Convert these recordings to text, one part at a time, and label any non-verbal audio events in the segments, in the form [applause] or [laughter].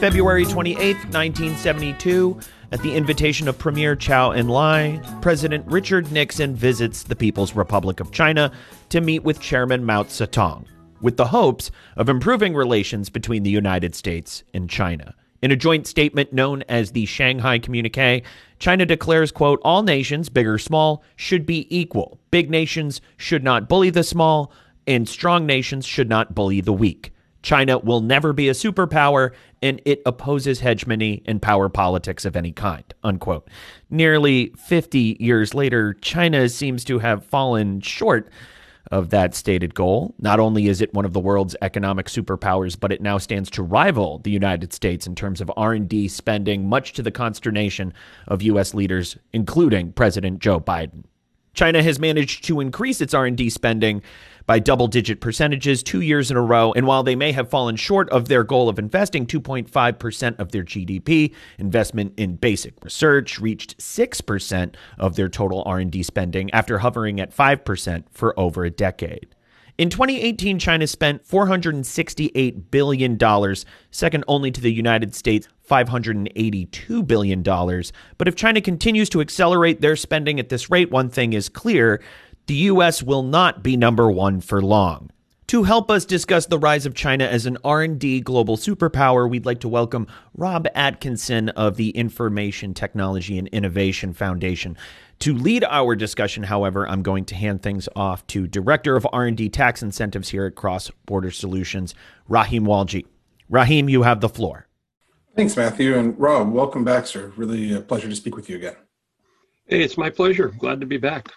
February 28, 1972, at the invitation of Premier Zhou Enlai, President Richard Nixon visits the People's Republic of China to meet with Chairman Mao Zedong, with the hopes of improving relations between the United States and China. In a joint statement known as the Shanghai Communique, China declares, quote, all nations, big or small, should be equal. Big nations should not bully the small, and strong nations should not bully the weak. China will never be a superpower, and it opposes hegemony and power politics of any kind. Unquote. Nearly 50 years later, China seems to have fallen short of that stated goal. Not only is it one of the world's economic superpowers, but it now stands to rival the United States in terms of R&D spending, much to the consternation of US leaders including President Joe Biden. China has managed to increase its R&D spending by double digit percentages two years in a row and while they may have fallen short of their goal of investing 2.5% of their GDP investment in basic research reached 6% of their total R&D spending after hovering at 5% for over a decade in 2018, China spent $468 billion, second only to the United States' $582 billion. But if China continues to accelerate their spending at this rate, one thing is clear the U.S. will not be number one for long. To help us discuss the rise of China as an R&D global superpower, we'd like to welcome Rob Atkinson of the Information Technology and Innovation Foundation. To lead our discussion, however, I'm going to hand things off to Director of R&D Tax Incentives here at Cross Border Solutions, Rahim Walji. Rahim, you have the floor. Thanks, Matthew. And Rob, welcome back, sir. Really a pleasure to speak with you again. Hey, it's my pleasure. Glad to be back.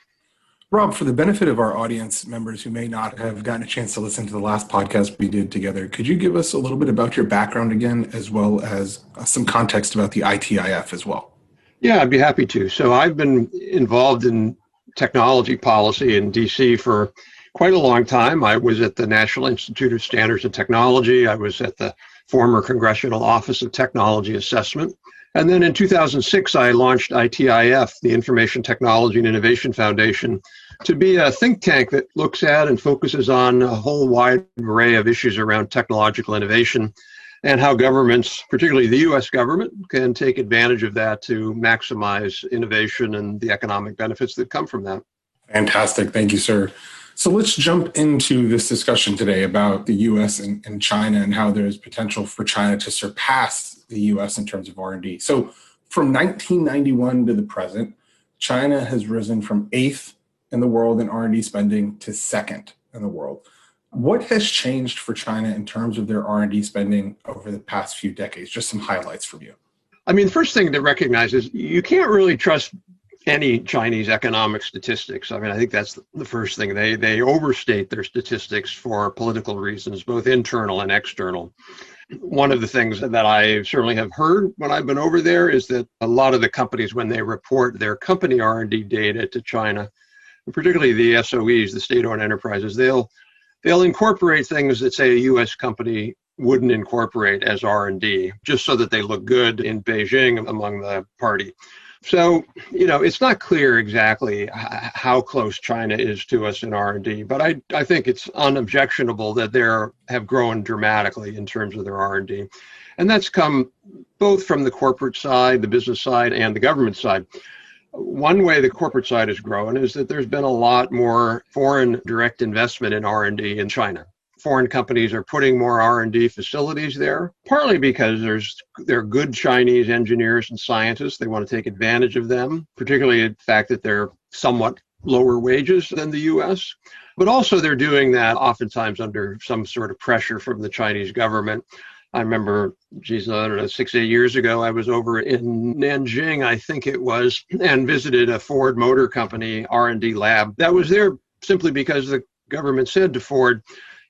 Rob, for the benefit of our audience members who may not have gotten a chance to listen to the last podcast we did together, could you give us a little bit about your background again, as well as uh, some context about the ITIF as well? Yeah, I'd be happy to. So I've been involved in technology policy in DC for quite a long time. I was at the National Institute of Standards and Technology. I was at the former Congressional Office of Technology Assessment. And then in 2006, I launched ITIF, the Information Technology and Innovation Foundation, to be a think tank that looks at and focuses on a whole wide array of issues around technological innovation and how governments, particularly the US government, can take advantage of that to maximize innovation and the economic benefits that come from that. Fantastic. Thank you, sir. So let's jump into this discussion today about the US and, and China and how there's potential for China to surpass the US in terms of R&D. So from 1991 to the present, China has risen from eighth in the world in R&D spending to second in the world. What has changed for China in terms of their R&D spending over the past few decades? Just some highlights from you. I mean, the first thing to recognize is you can't really trust any Chinese economic statistics. I mean, I think that's the first thing. They they overstate their statistics for political reasons, both internal and external. One of the things that I certainly have heard when I've been over there is that a lot of the companies, when they report their company R&D data to China, particularly the SOEs, the state-owned enterprises, they'll they'll incorporate things that say a U.S. company wouldn't incorporate as R&D, just so that they look good in Beijing among the party. So, you know, it's not clear exactly how close China is to us in R&D, but I, I think it's unobjectionable that they have grown dramatically in terms of their R&D. And that's come both from the corporate side, the business side, and the government side. One way the corporate side has grown is that there's been a lot more foreign direct investment in R&D in China. Foreign companies are putting more R&D facilities there, partly because there's they're good Chinese engineers and scientists. They want to take advantage of them, particularly the fact that they're somewhat lower wages than the US. But also they're doing that oftentimes under some sort of pressure from the Chinese government I remember, geez, I don't know, six, eight years ago, I was over in Nanjing, I think it was, and visited a Ford Motor Company R&D lab that was there simply because the government said to Ford,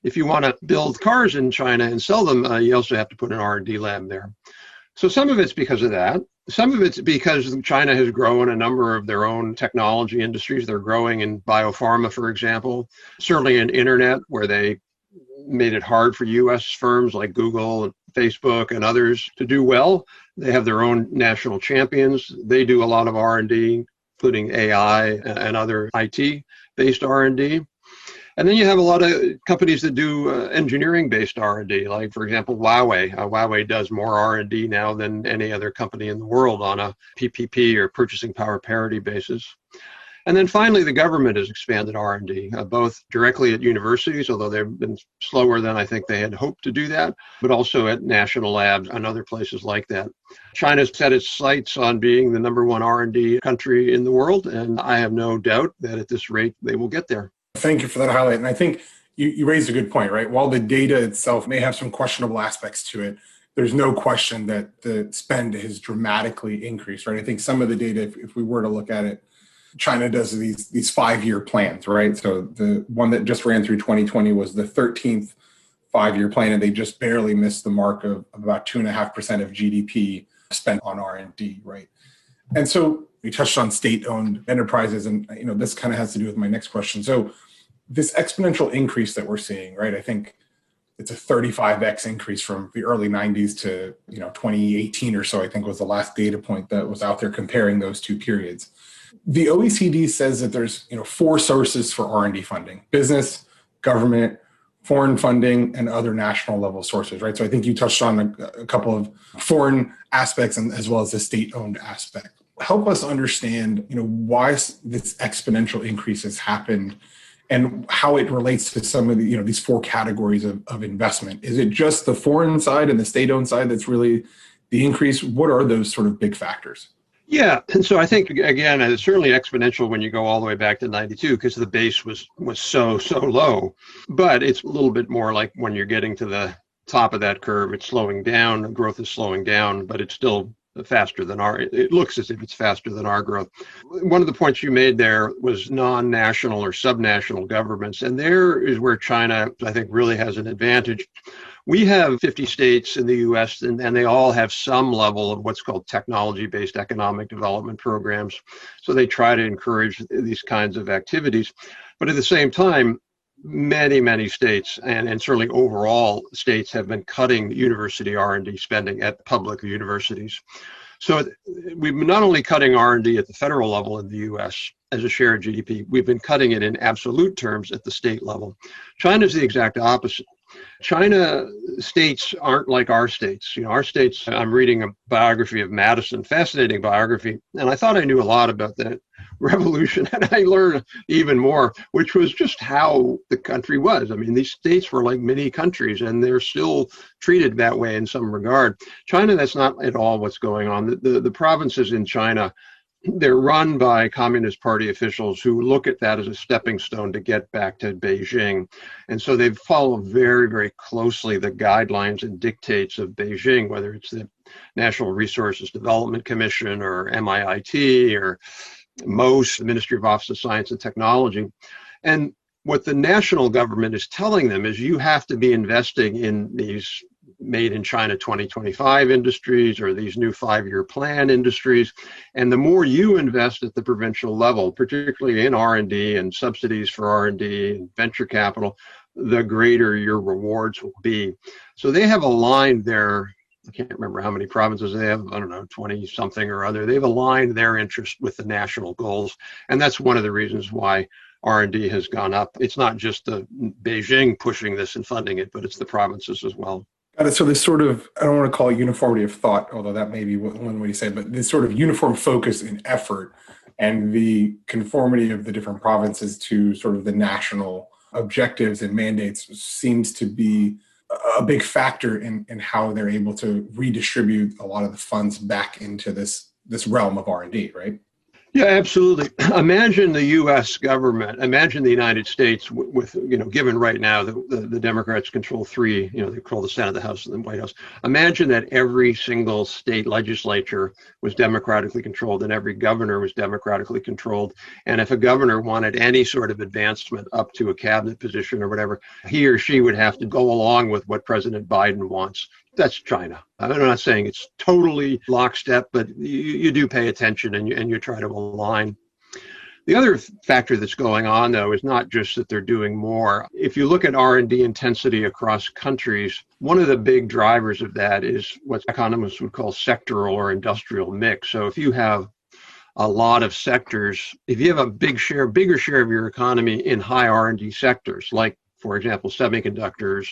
if you want to build cars in China and sell them, uh, you also have to put an R&D lab there. So some of it's because of that. Some of it's because China has grown a number of their own technology industries. They're growing in biopharma, for example, certainly in internet, where they made it hard for U.S. firms like Google and Facebook and others to do well. They have their own national champions. They do a lot of R&D, including AI and other IT-based R&D. And then you have a lot of companies that do uh, engineering-based R&D, like for example Huawei. Uh, Huawei does more R&D now than any other company in the world on a PPP or purchasing power parity basis. And then finally, the government has expanded R&D, uh, both directly at universities, although they've been slower than I think they had hoped to do that, but also at national labs and other places like that. China's set its sights on being the number one R&D country in the world, and I have no doubt that at this rate they will get there. Thank you for that highlight. And I think you, you raised a good point, right? While the data itself may have some questionable aspects to it, there's no question that the spend has dramatically increased, right? I think some of the data, if, if we were to look at it, China does these these five year plans, right? So the one that just ran through 2020 was the 13th five year plan, and they just barely missed the mark of, of about two and a half percent of GDP spent on R and D, right? And so we touched on state owned enterprises, and you know this kind of has to do with my next question. So this exponential increase that we're seeing, right? I think it's a 35x increase from the early 90s to you know 2018 or so. I think was the last data point that was out there comparing those two periods the OECD says that there's you know four sources for R&D funding: business, government, foreign funding, and other national level sources. Right. So I think you touched on a, a couple of foreign aspects and as well as the state-owned aspect. Help us understand, you know, why this exponential increase has happened and how it relates to some of the, you know, these four categories of, of investment. Is it just the foreign side and the state-owned side that's really the increase? What are those sort of big factors? Yeah, and so I think again, it's certainly exponential when you go all the way back to '92 because the base was was so so low. But it's a little bit more like when you're getting to the top of that curve, it's slowing down. Growth is slowing down, but it's still faster than our. It looks as if it's faster than our growth. One of the points you made there was non-national or subnational governments, and there is where China, I think, really has an advantage we have 50 states in the US, and, and they all have some level of what's called technology based economic development programs. So they try to encourage these kinds of activities. But at the same time, many many states and, and certainly overall states have been cutting university r&d spending at public universities. So we've been not only cutting r&d at the federal level in the us as a share of gdp we've been cutting it in absolute terms at the state level. China is the exact opposite China states aren't like our states. You know, our states, I'm reading a biography of Madison, fascinating biography, and I thought I knew a lot about that [laughs] revolution, and I learned even more, which was just how the country was. I mean, these states were like many countries, and they're still treated that way in some regard. China, that's not at all what's going on. The, the, the provinces in China they're run by Communist Party officials who look at that as a stepping stone to get back to Beijing. And so they follow very, very closely the guidelines and dictates of Beijing, whether it's the National Resources Development Commission or MIIT or MOST, the Ministry of Office of Science and Technology. And what the national government is telling them is you have to be investing in these made in China 2025 industries or these new five-year plan industries. And the more you invest at the provincial level, particularly in R&D and subsidies for R&D and venture capital, the greater your rewards will be. So they have aligned their I can't remember how many provinces they have. I don't know, 20 something or other. They've aligned their interest with the national goals. And that's one of the reasons why R&D has gone up. It's not just the Beijing pushing this and funding it, but it's the provinces as well. Got it. So this sort of, I don't want to call it uniformity of thought, although that may be one way to say, it, but this sort of uniform focus and effort and the conformity of the different provinces to sort of the national objectives and mandates seems to be a big factor in, in how they're able to redistribute a lot of the funds back into this this realm of R&D, right? Yeah, absolutely. [clears throat] Imagine the U.S. government. Imagine the United States with, you know, given right now that the, the, Democrats control three, you know, they control the Senate, the House, and the White House. Imagine that every single state legislature was democratically controlled and every governor was democratically controlled. And if a governor wanted any sort of advancement up to a cabinet position or whatever, he or she would have to go along with what President Biden wants that's China. I'm not saying it's totally lockstep, but you, you do pay attention and you, and you try to align. The other factor that's going on, though, is not just that they're doing more. If you look at R&D intensity across countries, one of the big drivers of that is what economists would call sectoral or industrial mix. So if you have a lot of sectors. If you have a big share, bigger share of your economy in high R&D sectors, like for example, semiconductors,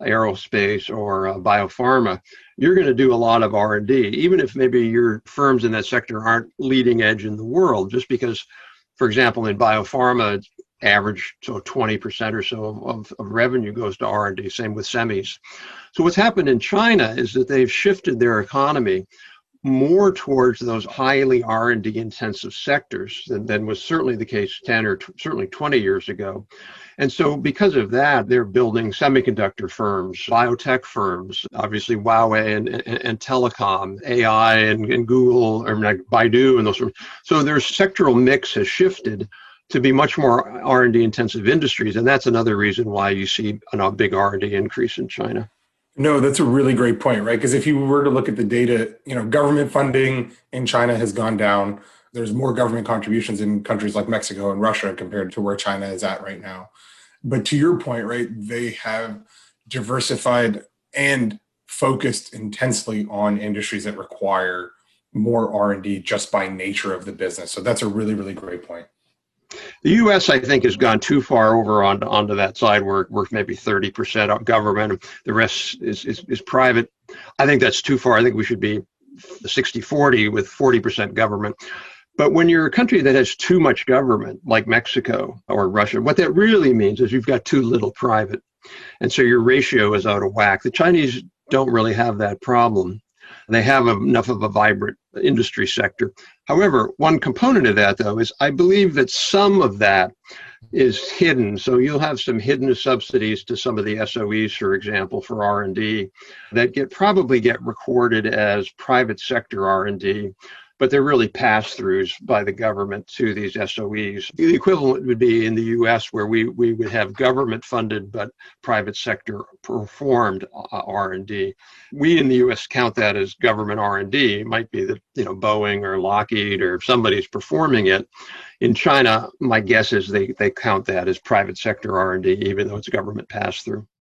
aerospace, or uh, biopharma, you're going to do a lot of R&D, even if maybe your firms in that sector aren't leading edge in the world, just because, for example, in biopharma, average so 20% or so of, of, of, revenue goes to r&d same with semis. So what's happened in china is that they've shifted their economy more towards those highly r&d intensive sectors than, than was certainly the case 10 or t- certainly 20 years ago and so because of that they're building semiconductor firms biotech firms obviously huawei and, and, and telecom ai and, and google or like baidu and those sorts so their sectoral mix has shifted to be much more R&D intensive industries, and that's another reason why you see a big R&D increase in China. No, that's a really great point, right? Because if you were to look at the data, you know, government funding in China has gone down. There's more government contributions in countries like Mexico and Russia compared to where China is at right now. But to your point, right, they have diversified and focused intensely on industries that require more R&D just by nature of the business. So that's a really really great point. The U.S. I think has gone too far over on, onto that side where we're maybe 30% government, the rest is, is, is private. I think that's too far. I think we should be 60-40 with 40% government. But when you're a country that has too much government, like Mexico or Russia, what that really means is you've got too little private. And so your ratio is out of whack. The Chinese don't really have that problem. They have enough of a vibrant industry sector. However, one component of that, though, is I believe that some of that is hidden. So you'll have some hidden subsidies to some of the SOEs, for example, for R&D that get probably get recorded as private sector R&D but they're really pass throughs by the government to these SOEs. The equivalent would be in the US where we, we would have government funded but private sector performed uh, R&D. We in the US count that as government R&D. It might be that, you know, Boeing or Lockheed or somebody's performing it. In China, my guess is they, they count that as private sector R&D even though it's government pass through.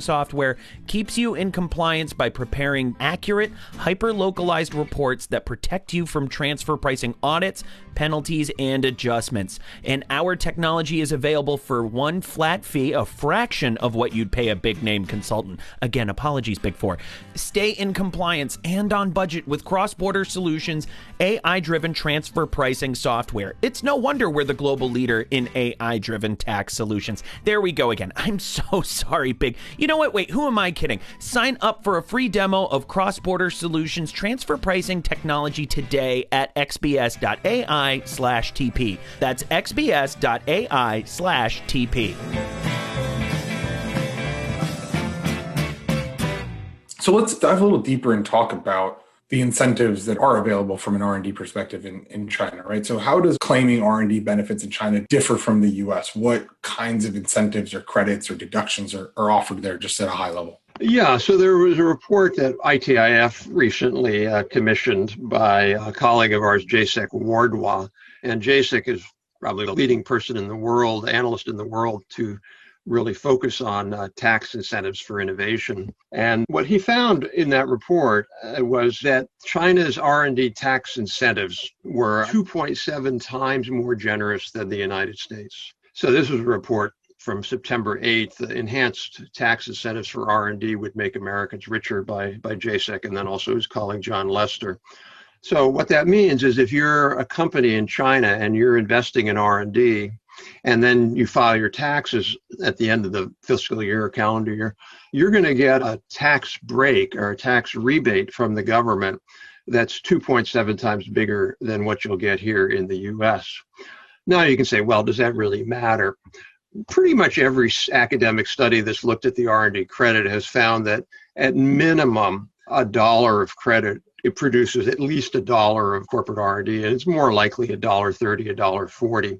software keeps you in compliance by preparing accurate, hyper localized reports that protect you from transfer pricing audits, penalties, and adjustments. And our technology is available for one flat fee, a fraction of what you'd pay a big name consultant. Again, apologies, Big Four. Stay in compliance and on budget with Cross Border Solutions AI driven transfer pricing software. It's no wonder we're the global leader in AI driven tax solutions. There we go again. [laughs] I'm so sorry, Big. You know what? Wait, who am I kidding? Sign up for a free demo of Cross Border Solutions transfer pricing technology today at xbs.ai slash TP. That's xbs.ai slash TP. So let's dive a little deeper and talk about the incentives that are available from an R&D perspective in, in China, right? So how does claiming R&D benefits in China differ from the US? What kinds of incentives or credits or deductions are, are offered there just at a high level? Yeah, so there was a report that ITIF recently uh, commissioned by a colleague of ours, Jacek Warda. And Jacek is probably the leading person in the world, analyst in the world, to really focus on uh, tax incentives for innovation. And what he found in that report uh, was that China's R&D tax incentives were 2.7 times more generous than the United States. So this was a report from September 8th. Enhanced tax incentives for R&D would make Americans richer by by Jacek and then also his colleague John Lester. So what that means is if you're a company in China and you're investing in R&D, and then you file your taxes at the end of the fiscal year or calendar year, you're going to get a tax break or a tax rebate from the government that's 2.7 times bigger than what you'll get here in the US. Now you can say, well, does that really matter? Pretty much every academic study that's looked at the R&D credit has found that at minimum a dollar of credit it produces at least a dollar of corporate R&D, and it's more likely a dollar thirty, a dollar forty.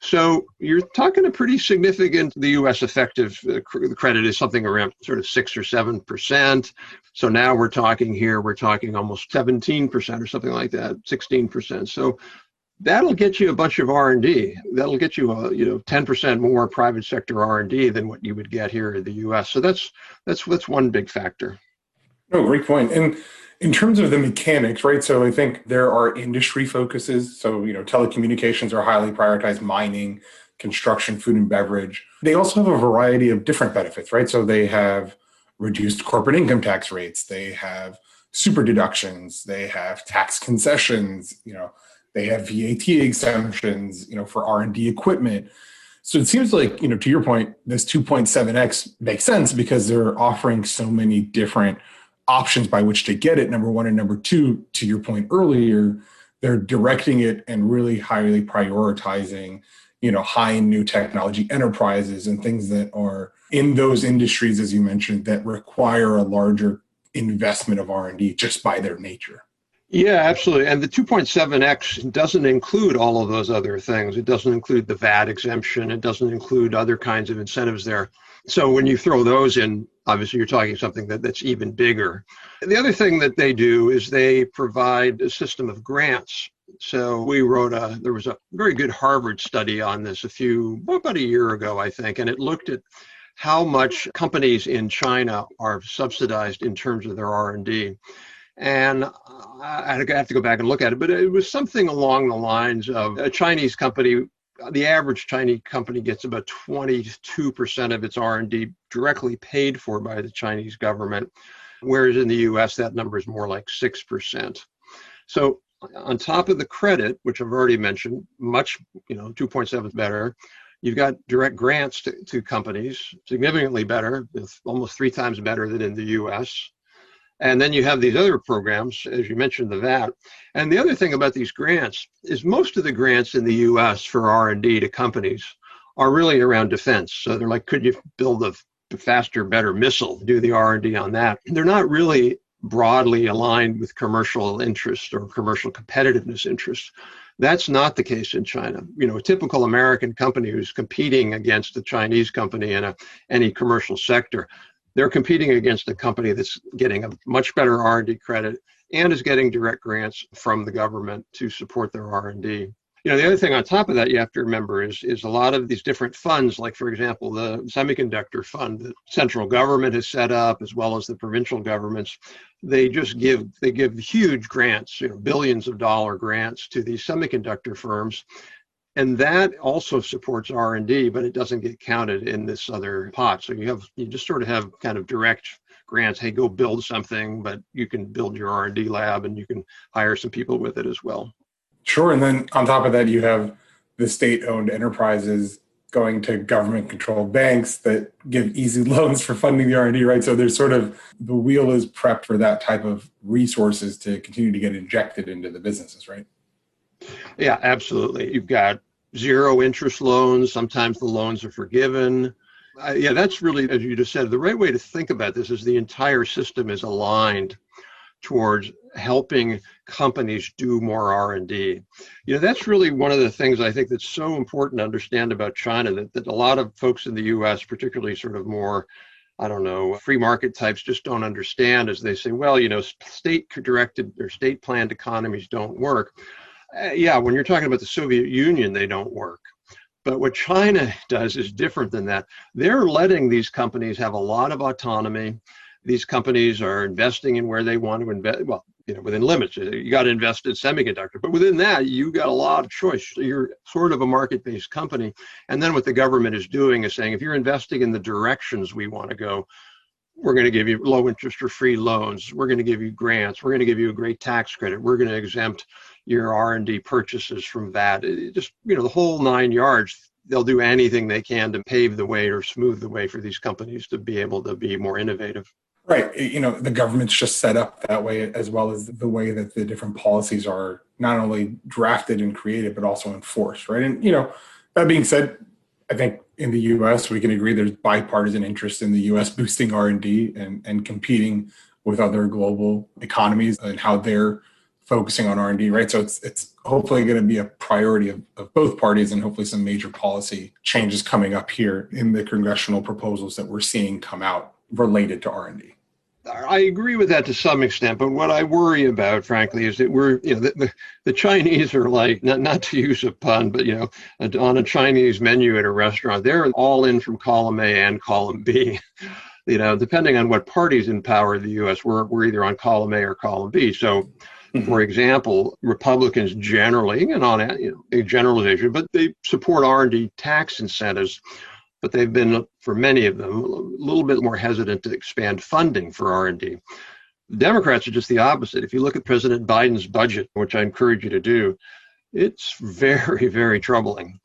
So you're talking a pretty significant. The U.S. effective uh, credit is something around sort of six or seven percent. So now we're talking here, we're talking almost 17 percent or something like that, 16 percent. So that'll get you a bunch of r&d that'll get you a you know 10% more private sector r&d than what you would get here in the us so that's that's that's one big factor. Oh great point. And in terms of the mechanics right so i think there are industry focuses. So you know telecommunications are highly prioritized mining construction food and beverage. They also have a variety of different benefits right? So they have reduced corporate income tax rates. They have super deductions. They have tax concessions you know they have VAT exemptions, you know, for R&D equipment. So it seems like, you know, to your point, this 2.7x makes sense because they're offering so many different options by which to get it. Number one and number two, to your point earlier, they're directing it and really highly prioritizing, you know, high new technology enterprises and things that are in those industries, as you mentioned, that require a larger investment of R&D just by their nature. Yeah, absolutely. And the 2.7x doesn't include all of those other things. It doesn't include the VAT exemption. It doesn't include other kinds of incentives there. So when you throw those in, obviously you're talking something that, that's even bigger. The other thing that they do is they provide a system of grants. So we wrote a, there was a very good Harvard study on this a few, about a year ago, I think, and it looked at how much companies in China are subsidized in terms of their R&D and I have to go back and look at it, but it was something along the lines of a Chinese company. The average Chinese company gets about 22% of its R&D directly paid for by the Chinese government, whereas in the U.S. that number is more like 6%. So on top of the credit, which I've already mentioned, much you know 2.7 is better. You've got direct grants to, to companies, significantly better, almost three times better than in the U.S. And then you have these other programs, as you mentioned, the VAT. And the other thing about these grants is most of the grants in the U.S. for R&D to companies are really around defense. So they're like, could you build a faster, better missile? Do the R&D on that. They're not really broadly aligned with commercial interest or commercial competitiveness interests. That's not the case in China. You know, a typical American company who's competing against a Chinese company in a, any commercial sector they're competing against a company that's getting a much better R&D credit and is getting direct grants from the government to support their R&D. You know, the other thing on top of that you have to remember is is a lot of these different funds, like for example, the semiconductor fund that central government has set up, as well as the provincial governments. They just give they give huge grants, you know, billions of dollar grants to these semiconductor firms and that also supports r&d but it doesn't get counted in this other pot. So you have you just sort of have kind of direct grants hey go build something but you can build your r&d lab and you can hire some people with it as well. Sure. And then on top of that you have the state owned enterprises going to government controlled banks that give easy [laughs] loans for funding the r&d right? So there's sort of the wheel is prepped for that type of resources to continue to get injected into the businesses right? Yeah absolutely. You've got zero interest loans. Sometimes the loans are forgiven. Uh, yeah, that's really, as you just said, the right way to think about this is the entire system is aligned towards helping companies do more r&d you know that's really one of the things i think that's so important to understand about china that, that a lot of folks in the us particularly sort of more i don't know free market types just don't understand as they say well you know state directed or state planned economies don't work uh, yeah, when you're talking about the Soviet Union, they don't work. But what China [laughs] does is different than that. They're letting these companies have a lot of autonomy. These companies are investing in where they want to invest. Well, you know, within limits. You got to invest in semiconductor, but within that, you got a lot of choice. You're sort of a market-based company. And then what the government is doing is saying, if you're investing in the directions we want to go, we're going to give you low interest or free loans. We're going to give you grants. We're going to give you a great tax credit. We're going to exempt your R&D purchases from that. It just, you know, the whole nine yards, they'll do anything they can to pave the way or smooth the way for these companies to be able to be more innovative. Right. You know, the government's just set up that way as well as the way that the different policies are not only drafted and created, but also enforced. Right. And, you know, that being said, I think in the U.S. we can agree there's bipartisan interest in the U.S. boosting R&D and, and competing with other global economies and how they're focusing on R&D, right? So it's it's hopefully going to be a priority of, of both parties and hopefully some major policy changes coming up here in the congressional proposals that we're seeing come out related to R&D. I agree with that to some extent, but what I worry about, frankly, is that we're, you know, the, the, Chinese are like, not, not to use a pun, but, you know, on a Chinese menu at a restaurant, they're all in from column A and column B. [laughs] You know, depending on what party's in power in the U.S., we're, we're either on column A or column B. So, mm-hmm. for example, Republicans generally, and on you know, a generalization, but they support R&D tax incentives but they've been for many of them a little bit more hesitant to expand funding for r&d democrats are just the opposite. If you look at president biden's budget which i encourage you to do it's very [laughs] very troubling.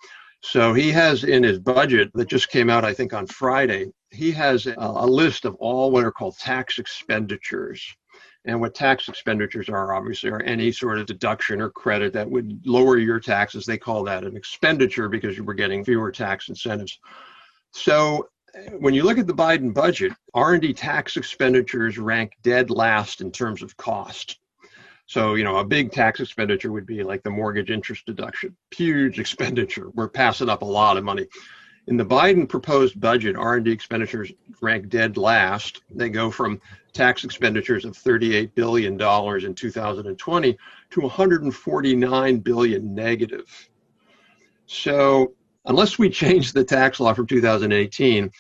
So he has in his budget that just came out i think on friday he has a, a list of all what are called tax expenditures and what tax expenditures are obviously are any sort of deduction or credit that would lower your taxes they call that an expenditure because you were getting fewer tax incentives so eh, when you look at the Biden budget, R&D tax expenditures rank dead last in terms of cost. So, you know, a big tax expenditure would be like the mortgage interest deduction. Huge [laughs] expenditure. We're passing up a lot of money. In the Biden proposed budget, R&D expenditures rank dead last. They go from tax expenditures of 38 billion dollars in 2020 to 149 billion negative. So, unless we [laughs] change the tax law from 2018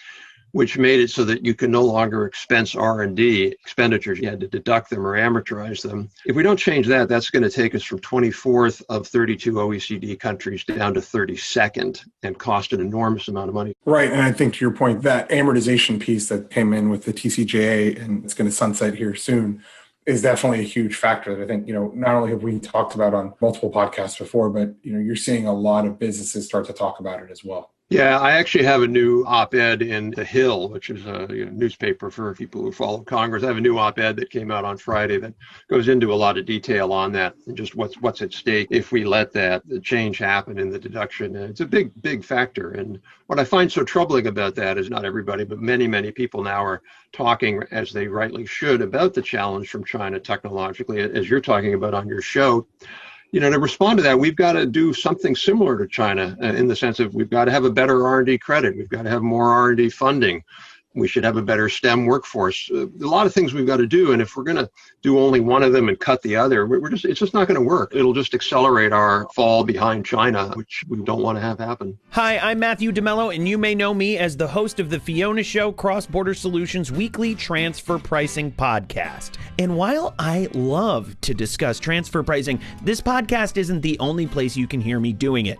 which made it so that you can no longer expense r&d expenditures. You had to deduct them or amortize them. If we don't change that that's going to take us from 24th of 32 oecd countries down to 32nd and cost an enormous amount of money. Right and i think to your point that amortization piece that came in with the tcja and it's going to sunset here soon is definitely a huge factor that I think, you know, not only have we talked about on multiple podcasts before, but, you know, you're seeing a lot of businesses start to talk about it as well. Yeah, I actually have a new op ed in The Hill, which is a you know, newspaper for people who follow Congress. I have a new op ed that came out on Friday that goes into a lot of detail on that and just what's what's at stake if we let that change happen in the deduction. And it's a big, big factor. And what I find so troubling about that is not everybody, but many, many people now are talking, as they rightly should, about the challenge from China technologically, as you're talking about on your show you know, to respond to that, we've got to do something similar to China uh, in the sense of we've got to have a better R&D credit, we've got to have more R&D funding, we should have a better STEM workforce. Uh, a lot of things we've got to do, and if we're going to do only one of them and cut the other, we're just it's just not going to work. It'll just accelerate our fall behind China, which we don't want to have happen. Hi, I'm Matthew DeMello, and you may know me as the host of the Fiona Show Cross Border Solutions weekly transfer pricing podcast. And while I love to discuss transfer pricing, this podcast isn't the only place you can hear me doing it.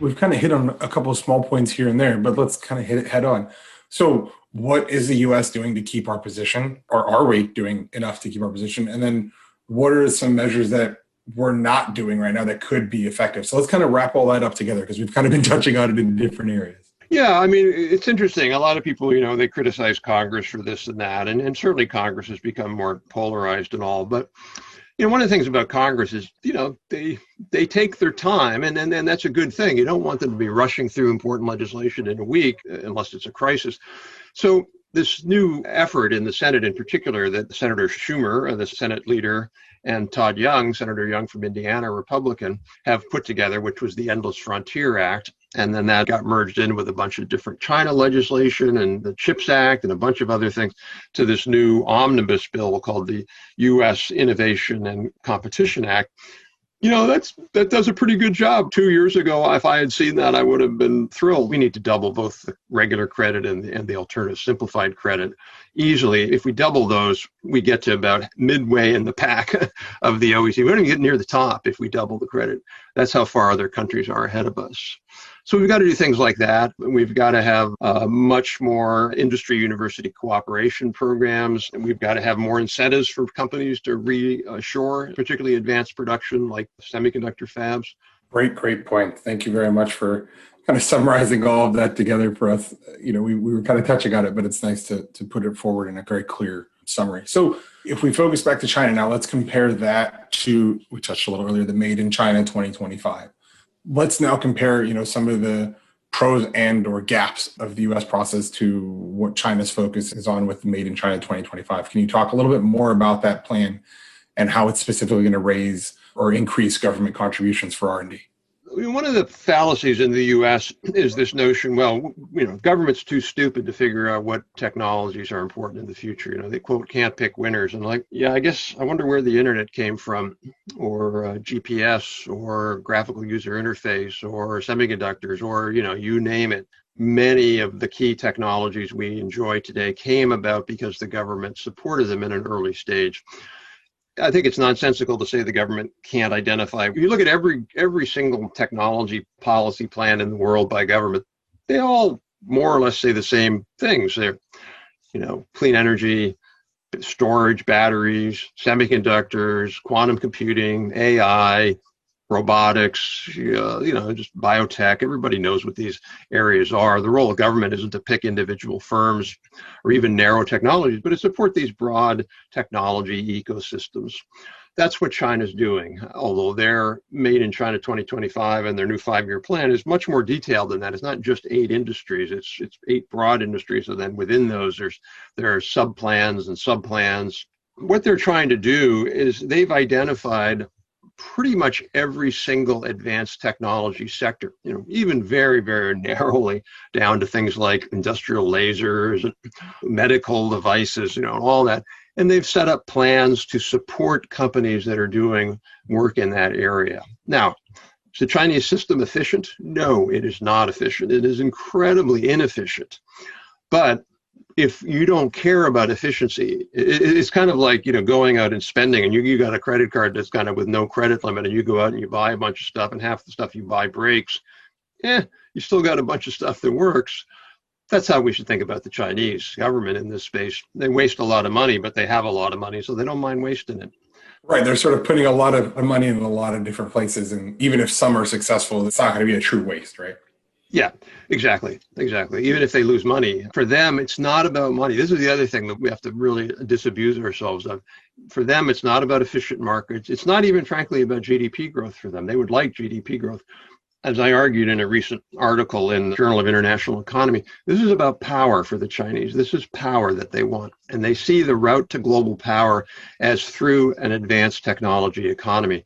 We've kind of hit on a couple of small points here and there, but let's kind of hit it head on. So, what is the US doing to keep our position, or are we doing enough to keep our position? And then, what are some measures that we're not doing right now that could be effective. So let's kind of wrap all that up together because we've kind of been [laughs] touching on it in different areas. Yeah, I mean, it's interesting. A lot of people, you know, they criticize Congress for this and that, and, and certainly Congress has become more polarized and all. But you know, one of the things about Congress is, you know, they they take their time, and, and and that's a good thing. You don't want them to be rushing through important legislation in a week uh, unless it's a crisis. So this new effort in the Senate, in particular, that Senator Schumer, uh, the Senate leader, and Todd Young, Senator Young from Indiana, Republican, have put together, which was the Endless Frontier Act. And then that got merged in with a bunch of different China legislation and the CHIPS Act and a bunch of other things to this new omnibus bill called the U.S. Innovation and Competition Act, You know, that's that does a pretty good job. Two years ago, if I had seen that, I would have been thrilled. We need to double both the regular credit and the, and the alternative simplified credit easily. If we double those, we get to about midway in the pack [laughs] of the OECD. We don't even get near the top if we double the credit. That's how far other countries are ahead of us. So we've got to do things like that. We've got to have uh, much more industry university cooperation programs. And we've got to have more incentives for companies to reshore, particularly advanced production like semiconductor fabs. Great, great point. Thank you very much for kind of summarizing all of that together for us. You know, we, we were kind of touching on it, but it's nice to, to put it forward in a very clear summary. So if we focus back to China now, let's compare that to, we touched a little earlier, the Made in China 2025 let's now compare you know some of the pros and or gaps of the us process to what china's focus is on with made in china 2025 can you talk a little bit more about that plan and how it's specifically going to raise or increase government contributions for r&d one of the fallacies in the U.S. is this notion. Well, you know, government's too stupid to figure out what technologies are important in the future. You know, they quote can't pick winners, and like, yeah, I guess I wonder where the internet came from, or uh, GPS, or graphical user interface, or semiconductors, or you know, you name it. Many of the key technologies we enjoy today came about because the government supported them in an early stage. I think it's nonsensical to say the government can't identify. If you look at every every single technology policy plan in the world by government, they all more or less say the same things. They're, you know, clean energy, storage, batteries, semiconductors, quantum computing, AI, robotics, uh, you know, just biotech. Everybody knows what these areas are. The role of government isn't to pick individual firms or even narrow technologies, but to support these broad technology ecosystems. That's what China's doing, although their Made in China 2025 and their new five-year plan is much more detailed than that. It's not just eight industries; it's it's eight broad industries, and then within those, there's there are sub plans and sub plans. What they're trying to do is they've identified pretty much every single advanced technology sector, you know, even very, very [laughs] narrowly down to things like industrial lasers, medical devices, you know, and all that. And they've set up plans to support companies that are doing work in that area. Now, is the Chinese system efficient? No, it is not efficient. It is incredibly inefficient. But if you don't care about efficiency, it's kind of like you know going out and spending, and you you got a credit card that's kind of with no credit limit, and you go out and you buy a bunch of stuff, and half the stuff you buy breaks. Yeah, you still got a bunch of stuff that works. That's how we should think about the Chinese government in this space. They waste a lot of money, but they have a lot of money, so they don't mind wasting it. Right. They're sort of putting a lot of uh, money in a lot of different places. And even if some are successful, it's not going to be a true waste, right? Yeah, exactly. Exactly. Even if they lose money, for them, it's not about money. This is the other thing that we have to really disabuse ourselves of. For them, it's not about efficient markets. It's not even, frankly, about GDP growth for them. They would like GDP growth. As I argued in a recent article in the Journal of International Economy, this is about power for the Chinese. This is power that they want. And they see the route to global power as through an advanced technology economy.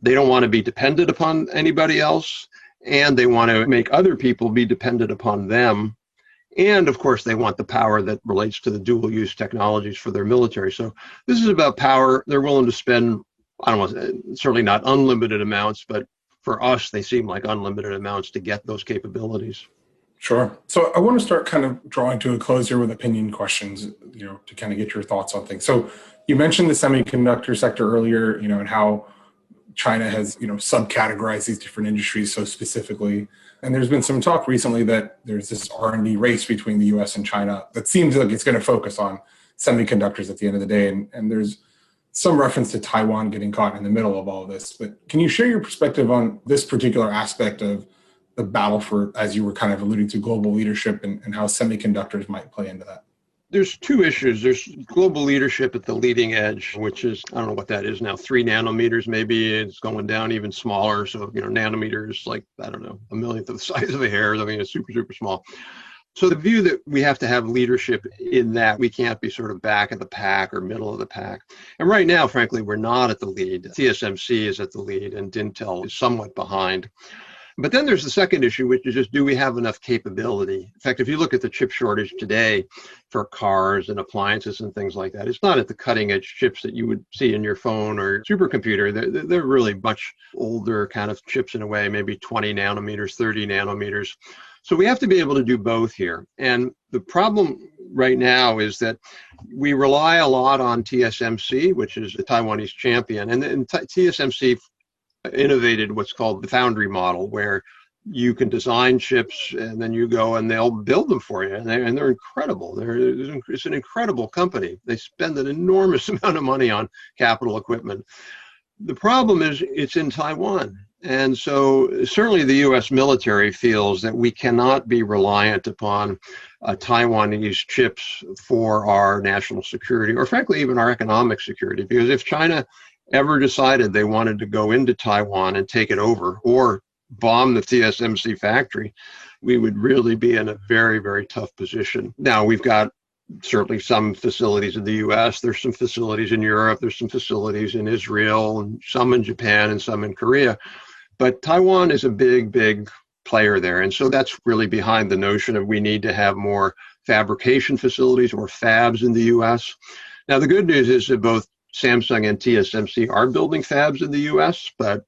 They don't want to be dependent upon anybody else and they want to make other people be dependent upon them. And of course, they want the power that relates to the dual use technologies for their military. So this is about power. They're willing to spend, I don't know, certainly not unlimited amounts, but for us, they seem like unlimited amounts to get those capabilities. Sure. So I want to start kind of drawing to a close here with opinion questions, you know, to kind of get your thoughts on things. So you mentioned the semiconductor sector earlier, you know, and how China has, you know, subcategorized these different industries so specifically. And there's been some talk recently that there's this R&D race between the US and China that seems like it's going to focus on semiconductors at the end of the day. And, and there's some reference to Taiwan getting caught in the middle of all of this. But can you share your perspective on this particular aspect of the battle for, as you were kind of alluding to, global leadership and, and how semiconductors might play into that? There's two issues. There's global leadership at the leading edge, which is I don't know what that is now, three nanometers maybe. It's going down even smaller. So you know, nanometers like I don't know, a millionth of the [laughs] size of a hair. I mean, it's super super small. So the view that we have to have leadership in that we can't be sort of back of the pack or middle of the pack. And right now, frankly, we're not at the lead. TSMC is at the lead, and Intel is somewhat behind. But then there's the second issue, which is just do we have enough capability? In fact, if you look at the chip shortage today for cars and appliances and things like that, it's not at the cutting edge chips that you would see in your phone or supercomputer. They're, they're really much older kind of chips in a way, maybe 20 nanometers, 30 nanometers. So we have to be able to do both here. And the problem right now is that we rely a lot on TSMC, which is the Taiwanese champion. And, and TSMC innovated what's called the foundry model, where you can design chips and then you go and they'll build them for you. And they're, and they're incredible. They're, it's an incredible company. They spend an enormous [laughs] amount of money on capital equipment. The problem is it's in Taiwan. And so, certainly, the U.S. military feels that we cannot be reliant upon uh, Taiwanese chips for our national security, or frankly, even our economic security. Because if China ever decided they wanted to go into Taiwan and take it over, or bomb the TSMC factory, we would really be in a very, very tough position. Now, we've got certainly some facilities in the US, there's some facilities in Europe, there's some facilities in Israel, and some in Japan, and some in Korea. But Taiwan is a big, big player there. And so that's really behind the notion of we need to have more fabrication facilities or fabs in the US. Now, the good news is that both Samsung and TSMC are building fabs in the US, but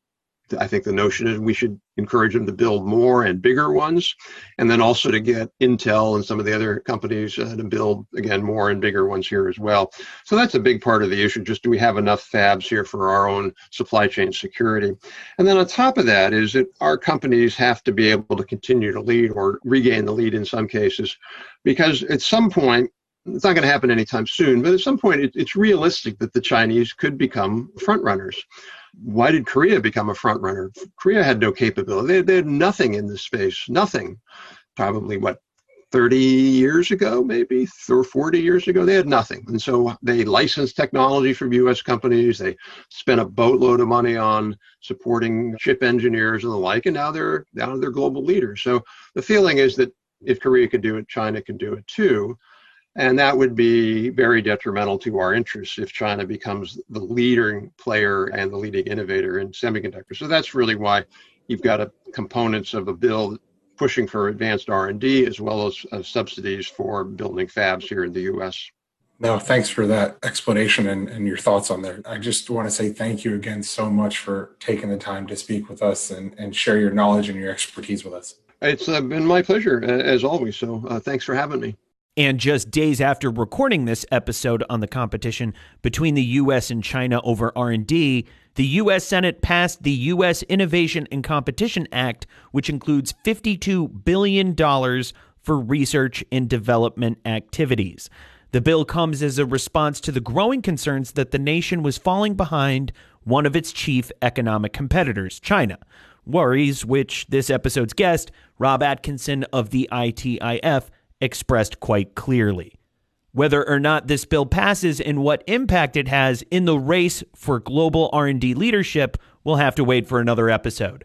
I think the notion is we should encourage them to build more and bigger ones, and then also to get Intel and some of the other companies uh, to build again more and bigger ones here as well. So that's a big part of the issue. Just do we have enough fabs here for our own supply chain security? And then on top of that is that our companies have to be able to continue to lead or regain the lead in some cases, because at some point it's not going to happen anytime soon, but at some point it, it's realistic that the Chinese could become front runners why did Korea become a front runner? Korea had no capability. They, they had nothing in this space, nothing. Probably what 30 years ago, maybe or 40 years ago, they had nothing. And so they licensed technology from US companies. They spent a boatload of money on supporting ship engineers and the like, and now they're now they're global leaders. So the feeling is that if Korea could do it, China can do it too. And that would be very detrimental to our interests if China becomes the leading player and the leading innovator in semiconductors. So that's really why you've got a, components of a bill pushing for advanced R&D as well as uh, subsidies for building fabs here in the U.S. No, thanks for that explanation and, and your thoughts on there. I just want to say thank you again so much for taking the time to speak with us and, and share your knowledge and your expertise with us. It's uh, been my pleasure, as always. So uh, thanks for having me. And just days after recording this episode on the competition between the US and China over R&D, the US Senate passed the US Innovation and Competition Act, which includes $52 billion for research and development activities. The bill comes as a response to the growing concerns that the nation was falling behind one of its chief economic competitors, China. Worries which this episode's guest, Rob Atkinson of the ITIF, expressed quite clearly. Whether or not this bill passes and what impact it has in the race for global R&D leadership, we'll have to wait for another episode.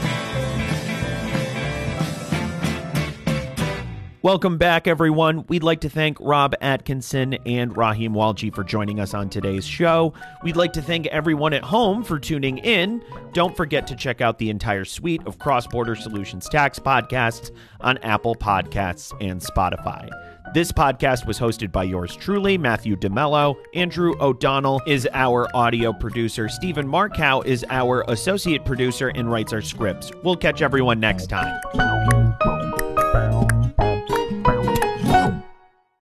Welcome back, everyone. We'd like to thank Rob Atkinson and Rahim Walji for joining us on today's show. We'd like to thank everyone at home for tuning in. Don't forget to check out the entire suite of CrossBorder Solutions tax podcasts on Apple Podcasts and Spotify. This podcast was hosted by yours truly, Matthew DeMello. Andrew O'Donnell is our audio producer. Stephen Markow is our associate producer and writes our scripts. We'll catch everyone next time.